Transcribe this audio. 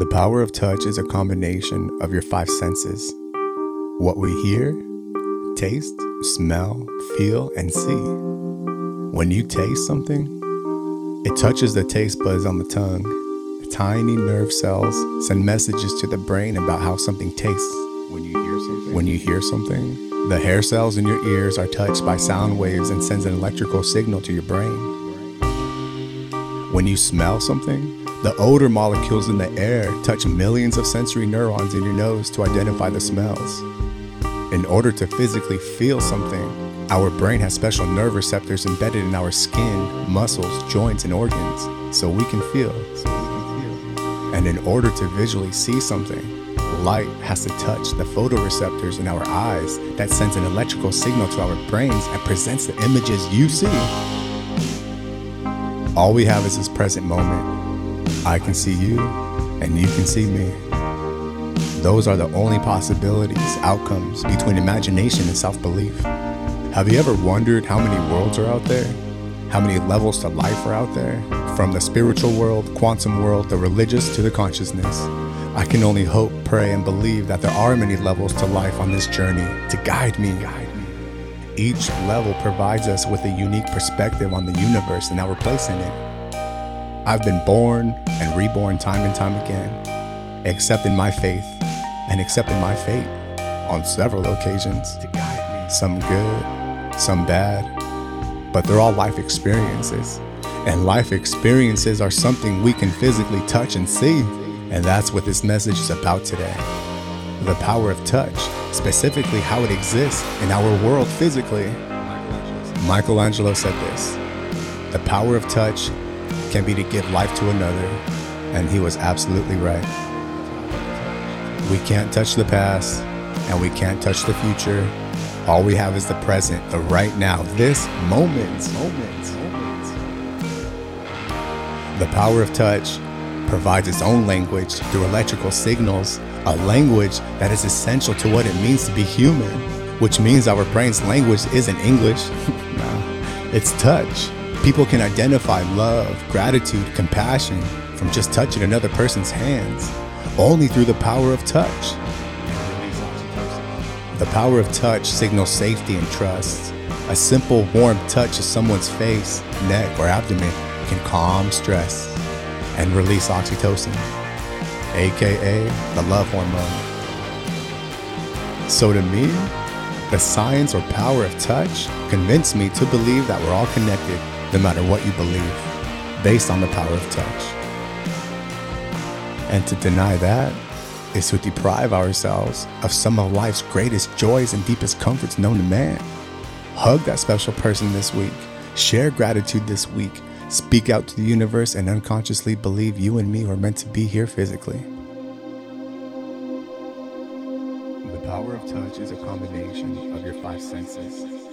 The power of touch is a combination of your five senses what we hear, taste, smell, feel, and see. When you taste something, it touches the taste buds on the tongue. Tiny nerve cells send messages to the brain about how something tastes. When you hear something, When you hear something, the hair cells in your ears are touched by sound waves and sends an electrical signal to your brain. When you smell something, the odor molecules in the air touch millions of sensory neurons in your nose to identify the smells. In order to physically feel something, our brain has special nerve receptors embedded in our skin, muscles, joints, and organs, so we can feel. And in order to visually see something, light has to touch the photoreceptors in our eyes that sends an electrical signal to our brains and presents the images you see. All we have is this present moment. I can see you, and you can see me. Those are the only possibilities, outcomes between imagination and self belief. Have you ever wondered how many worlds are out there? How many levels to life are out there? From the spiritual world, quantum world, the religious to the consciousness. I can only hope, pray, and believe that there are many levels to life on this journey to guide me. Guide me. Each level provides us with a unique perspective on the universe and our place in it. I've been born and reborn time and time again, accepting my faith and accepting my fate on several occasions. to guide me. Some good, some bad, but they're all life experiences. And life experiences are something we can physically touch and see. And that's what this message is about today. The power of touch, specifically how it exists in our world physically. Michelangelo said this The power of touch can be to give life to another. And he was absolutely right. We can't touch the past and we can't touch the future. All we have is the present, the right now, this moment. moment. The power of touch provides its own language through electrical signals, a language that is essential to what it means to be human, which means our brain's language isn't English. no, it's touch. People can identify love, gratitude, compassion from just touching another person's hands, only through the power of touch. The power of touch signals safety and trust. A simple, warm touch of someone's face, neck, or abdomen can calm stress and release oxytocin, aka the love hormone. So, to me, the science or power of touch convinced me to believe that we're all connected, no matter what you believe, based on the power of touch. And to deny that is to deprive ourselves of some of life's greatest joys and deepest comforts known to man. Hug that special person this week. Share gratitude this week. Speak out to the universe and unconsciously believe you and me were meant to be here physically. The power of touch is a combination of your five senses